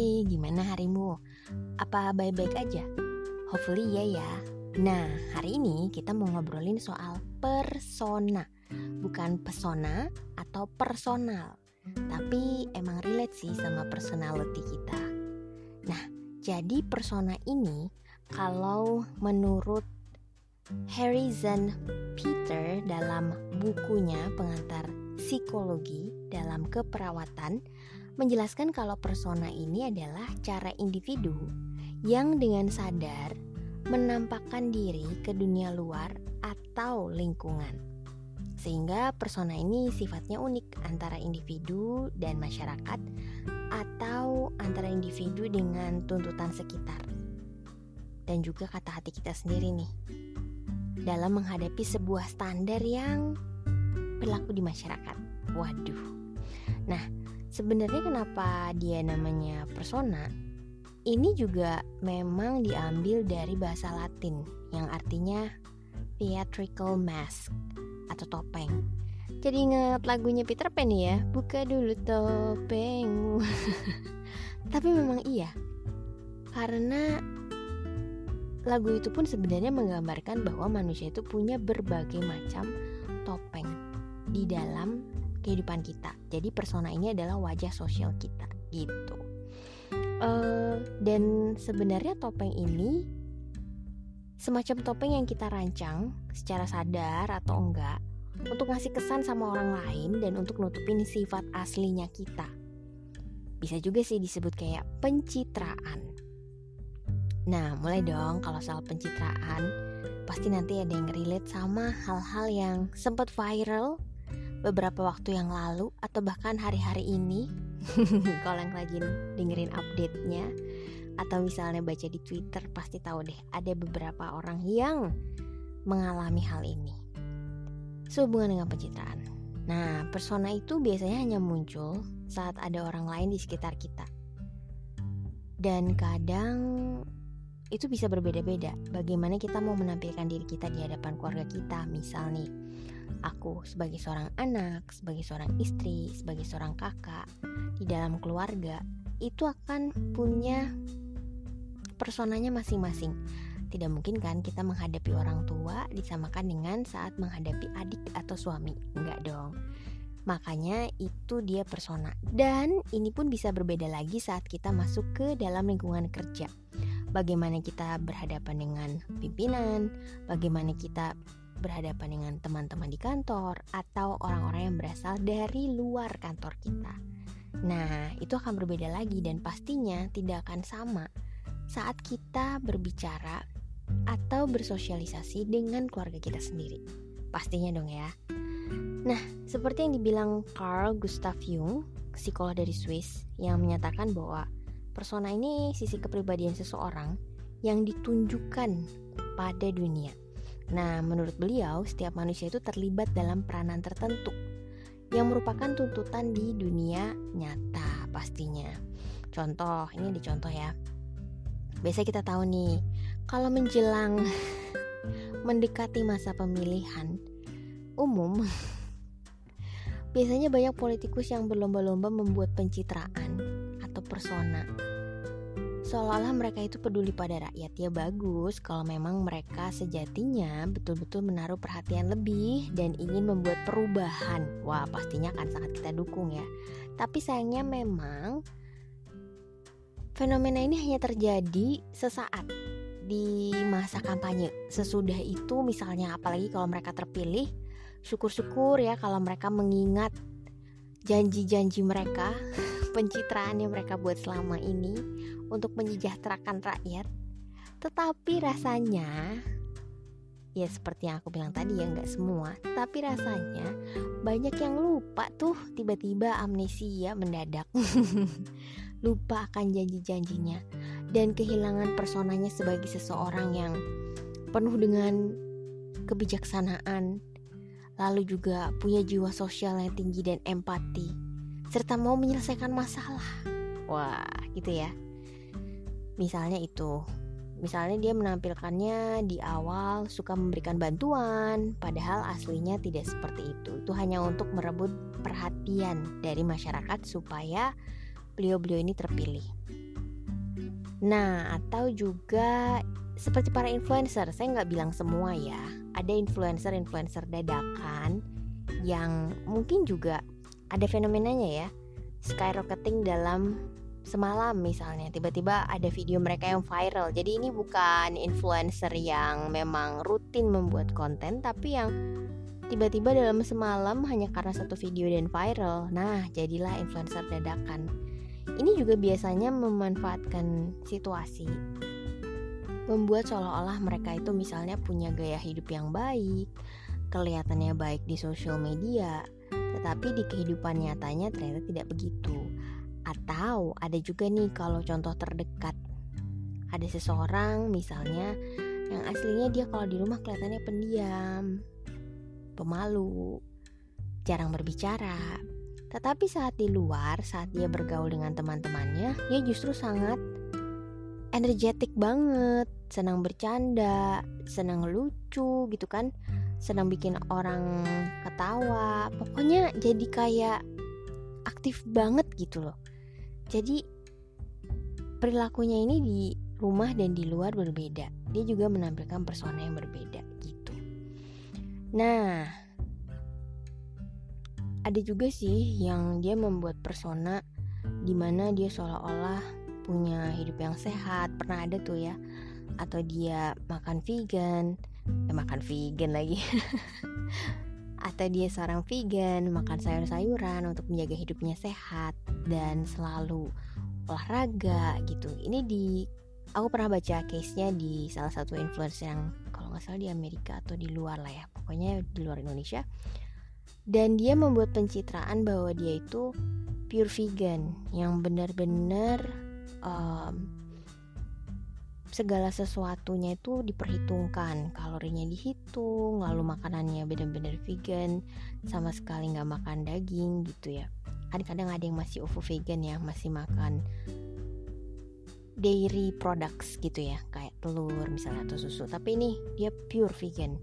Gimana harimu? Apa baik-baik aja? Hopefully ya ya. Nah, hari ini kita mau ngobrolin soal persona. Bukan pesona atau personal. Tapi emang relate sih sama personality kita. Nah, jadi persona ini kalau menurut Harrison Peter dalam bukunya pengantar psikologi dalam keperawatan menjelaskan kalau persona ini adalah cara individu yang dengan sadar menampakkan diri ke dunia luar atau lingkungan. Sehingga persona ini sifatnya unik antara individu dan masyarakat atau antara individu dengan tuntutan sekitar. Dan juga kata hati kita sendiri nih. Dalam menghadapi sebuah standar yang berlaku di masyarakat. Waduh. Nah, Sebenarnya kenapa dia namanya persona? Ini juga memang diambil dari bahasa Latin yang artinya theatrical mask atau topeng. Jadi ingat lagunya Peter Pan ya, buka dulu topengmu. Tapi memang iya, karena lagu itu pun sebenarnya menggambarkan bahwa manusia itu punya berbagai macam topeng di dalam kehidupan kita. Jadi persona ini adalah wajah sosial kita gitu. Uh, dan sebenarnya topeng ini semacam topeng yang kita rancang secara sadar atau enggak untuk ngasih kesan sama orang lain dan untuk nutupin sifat aslinya kita. Bisa juga sih disebut kayak pencitraan. Nah, mulai dong kalau soal pencitraan, pasti nanti ada yang relate sama hal-hal yang sempat viral beberapa waktu yang lalu atau bahkan hari-hari ini kalau yang lagi dengerin update-nya atau misalnya baca di Twitter pasti tahu deh ada beberapa orang yang mengalami hal ini sehubungan dengan pencitraan. Nah, persona itu biasanya hanya muncul saat ada orang lain di sekitar kita. Dan kadang itu bisa berbeda-beda. Bagaimana kita mau menampilkan diri kita di hadapan keluarga kita, misal nih aku sebagai seorang anak, sebagai seorang istri, sebagai seorang kakak di dalam keluarga itu akan punya personanya masing-masing. Tidak mungkin kan kita menghadapi orang tua disamakan dengan saat menghadapi adik atau suami. Enggak dong. Makanya itu dia persona. Dan ini pun bisa berbeda lagi saat kita masuk ke dalam lingkungan kerja. Bagaimana kita berhadapan dengan pimpinan, bagaimana kita berhadapan dengan teman-teman di kantor atau orang-orang yang berasal dari luar kantor kita. Nah, itu akan berbeda lagi dan pastinya tidak akan sama saat kita berbicara atau bersosialisasi dengan keluarga kita sendiri. Pastinya dong ya. Nah, seperti yang dibilang Carl Gustav Jung, psikolog dari Swiss, yang menyatakan bahwa persona ini sisi kepribadian seseorang yang ditunjukkan pada dunia. Nah, menurut beliau, setiap manusia itu terlibat dalam peranan tertentu yang merupakan tuntutan di dunia nyata pastinya. Contoh, ini di contoh ya. Biasa kita tahu nih, kalau menjelang mendekati masa pemilihan umum, biasanya banyak politikus yang berlomba-lomba membuat pencitraan atau persona seolah-olah mereka itu peduli pada rakyat. Ya bagus kalau memang mereka sejatinya betul-betul menaruh perhatian lebih dan ingin membuat perubahan. Wah pastinya akan sangat kita dukung ya. Tapi sayangnya memang fenomena ini hanya terjadi sesaat di masa kampanye. Sesudah itu misalnya apalagi kalau mereka terpilih syukur-syukur ya kalau mereka mengingat janji-janji mereka pencitraan yang mereka buat selama ini untuk menyejahterakan rakyat, tetapi rasanya ya seperti yang aku bilang tadi ya nggak semua. Tapi rasanya banyak yang lupa tuh tiba-tiba amnesia mendadak. Lupa akan janji-janjinya dan kehilangan personanya sebagai seseorang yang penuh dengan kebijaksanaan lalu juga punya jiwa sosial yang tinggi dan empati serta mau menyelesaikan masalah wah gitu ya misalnya itu Misalnya dia menampilkannya di awal suka memberikan bantuan, padahal aslinya tidak seperti itu. Itu hanya untuk merebut perhatian dari masyarakat supaya beliau-beliau ini terpilih. Nah, atau juga seperti para influencer, saya nggak bilang semua ya. Ada influencer-influencer dadakan yang mungkin juga ada fenomenanya ya, skyrocketing dalam semalam misalnya. Tiba-tiba ada video mereka yang viral. Jadi ini bukan influencer yang memang rutin membuat konten tapi yang tiba-tiba dalam semalam hanya karena satu video dan viral. Nah jadilah influencer dadakan. Ini juga biasanya memanfaatkan situasi. Membuat seolah-olah mereka itu misalnya punya gaya hidup yang baik kelihatannya baik di sosial media tetapi di kehidupan nyatanya ternyata tidak begitu. Atau ada juga nih kalau contoh terdekat. Ada seseorang misalnya Yang aslinya dia kalau di rumah kelihatannya pendiam Pemalu Jarang berbicara. Tetapi saat di luar Saat dia bergaul dengan teman-temannya Dia justru sangat energetik banget Senang bercanda Senang lucu gitu kan Senang bikin orang ketawa Pokoknya jadi kayak aktif banget gitu loh jadi perilakunya ini di rumah dan di luar berbeda. Dia juga menampilkan persona yang berbeda gitu. Nah, ada juga sih yang dia membuat persona di mana dia seolah-olah punya hidup yang sehat. Pernah ada tuh ya. Atau dia makan vegan, makan vegan lagi. atau dia seorang vegan, makan sayur-sayuran untuk menjaga hidupnya sehat dan selalu olahraga gitu. Ini di aku pernah baca case-nya di salah satu influencer yang kalau nggak salah di Amerika atau di luar lah ya, pokoknya di luar Indonesia. Dan dia membuat pencitraan bahwa dia itu pure vegan yang benar-benar um, segala sesuatunya itu diperhitungkan. Kalorinya dihitung lalu makanannya benar-benar vegan sama sekali nggak makan daging gitu ya. Kadang-kadang ada yang masih ovo vegan ya masih makan dairy products gitu ya kayak telur misalnya atau susu. Tapi ini dia pure vegan.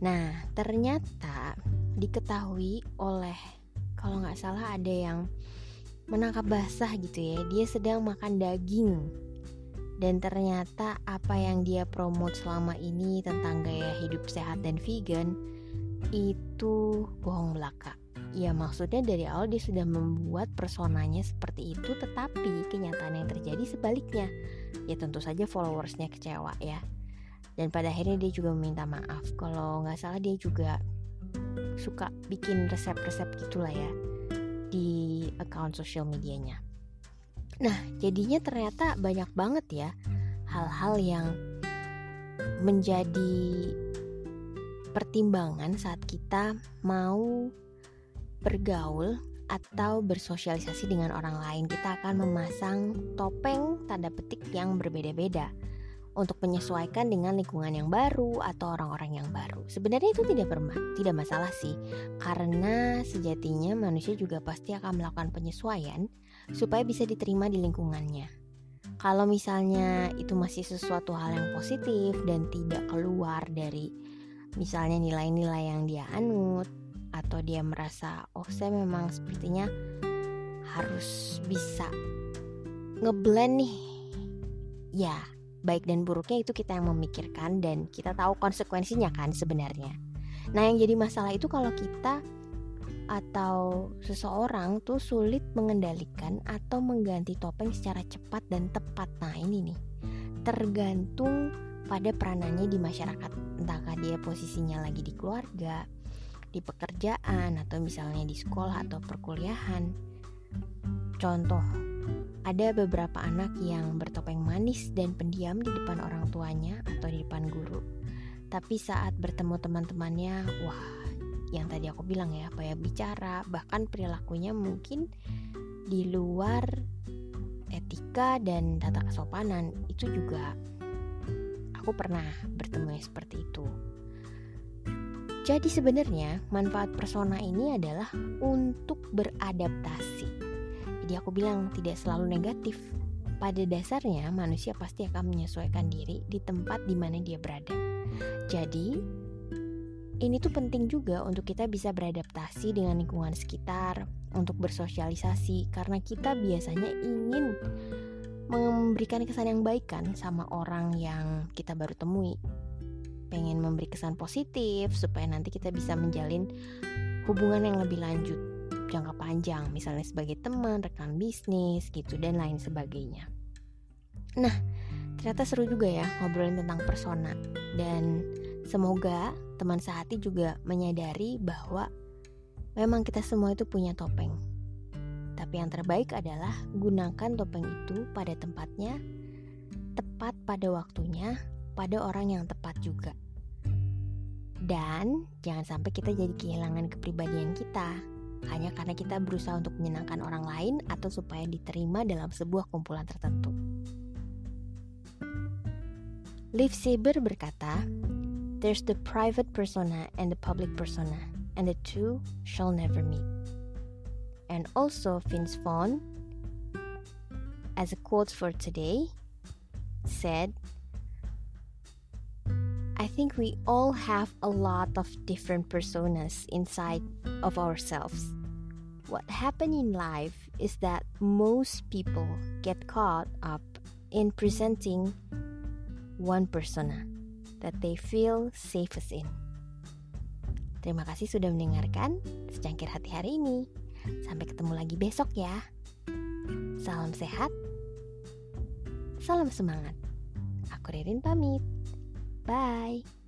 Nah ternyata diketahui oleh kalau nggak salah ada yang menangkap basah gitu ya dia sedang makan daging dan ternyata apa yang dia promote selama ini tentang gaya hidup sehat dan vegan itu bohong belaka. Ya maksudnya dari awal dia sudah membuat personanya seperti itu tetapi kenyataan yang terjadi sebaliknya. Ya tentu saja followersnya kecewa ya. Dan pada akhirnya dia juga meminta maaf kalau nggak salah dia juga suka bikin resep-resep gitulah ya di account sosial medianya. Nah, jadinya ternyata banyak banget ya hal-hal yang menjadi pertimbangan saat kita mau bergaul atau bersosialisasi dengan orang lain. Kita akan memasang topeng tanda petik yang berbeda-beda untuk menyesuaikan dengan lingkungan yang baru atau orang-orang yang baru. Sebenarnya itu tidak berma tidak masalah sih, karena sejatinya manusia juga pasti akan melakukan penyesuaian supaya bisa diterima di lingkungannya. Kalau misalnya itu masih sesuatu hal yang positif dan tidak keluar dari misalnya nilai-nilai yang dia anut atau dia merasa oh saya memang sepertinya harus bisa ngeblend nih. Ya, baik dan buruknya itu kita yang memikirkan dan kita tahu konsekuensinya kan sebenarnya. Nah, yang jadi masalah itu kalau kita atau seseorang tuh sulit mengendalikan atau mengganti topeng secara cepat dan tepat. Nah, ini nih. Tergantung pada peranannya di masyarakat. Entahkah dia posisinya lagi di keluarga, di pekerjaan atau misalnya di sekolah atau perkuliahan. Contoh, ada beberapa anak yang bertopeng manis dan pendiam di depan orang tuanya atau di depan guru. Tapi saat bertemu teman-temannya, wah, yang tadi aku bilang ya, banyak bicara, bahkan perilakunya mungkin di luar etika dan tata kesopanan. Itu juga aku pernah bertemu seperti itu. Jadi sebenarnya manfaat persona ini adalah untuk beradaptasi. Jadi aku bilang tidak selalu negatif. Pada dasarnya manusia pasti akan menyesuaikan diri di tempat di mana dia berada. Jadi ini tuh penting juga untuk kita bisa beradaptasi dengan lingkungan sekitar, untuk bersosialisasi karena kita biasanya ingin memberikan kesan yang baik kan sama orang yang kita baru temui pengen memberi kesan positif supaya nanti kita bisa menjalin hubungan yang lebih lanjut jangka panjang misalnya sebagai teman, rekan bisnis gitu dan lain sebagainya. Nah, ternyata seru juga ya ngobrolin tentang persona dan semoga teman sehati juga menyadari bahwa memang kita semua itu punya topeng. Tapi yang terbaik adalah gunakan topeng itu pada tempatnya, tepat pada waktunya, pada orang yang tepat juga. Dan jangan sampai kita jadi kehilangan kepribadian kita hanya karena kita berusaha untuk menyenangkan orang lain atau supaya diterima dalam sebuah kumpulan tertentu. Liv Saber berkata, There's the private persona and the public persona, and the two shall never meet. And also Vince Vaughn, as a quote for today, said, I think we all have a lot of different personas inside of ourselves. What happens in life is that most people get caught up in presenting one persona that they feel safest in. Terima kasih sudah mendengarkan secangkir hati hari ini. Sampai ketemu lagi besok ya. Salam sehat. Salam semangat. Aku Ririn pamit. Bye.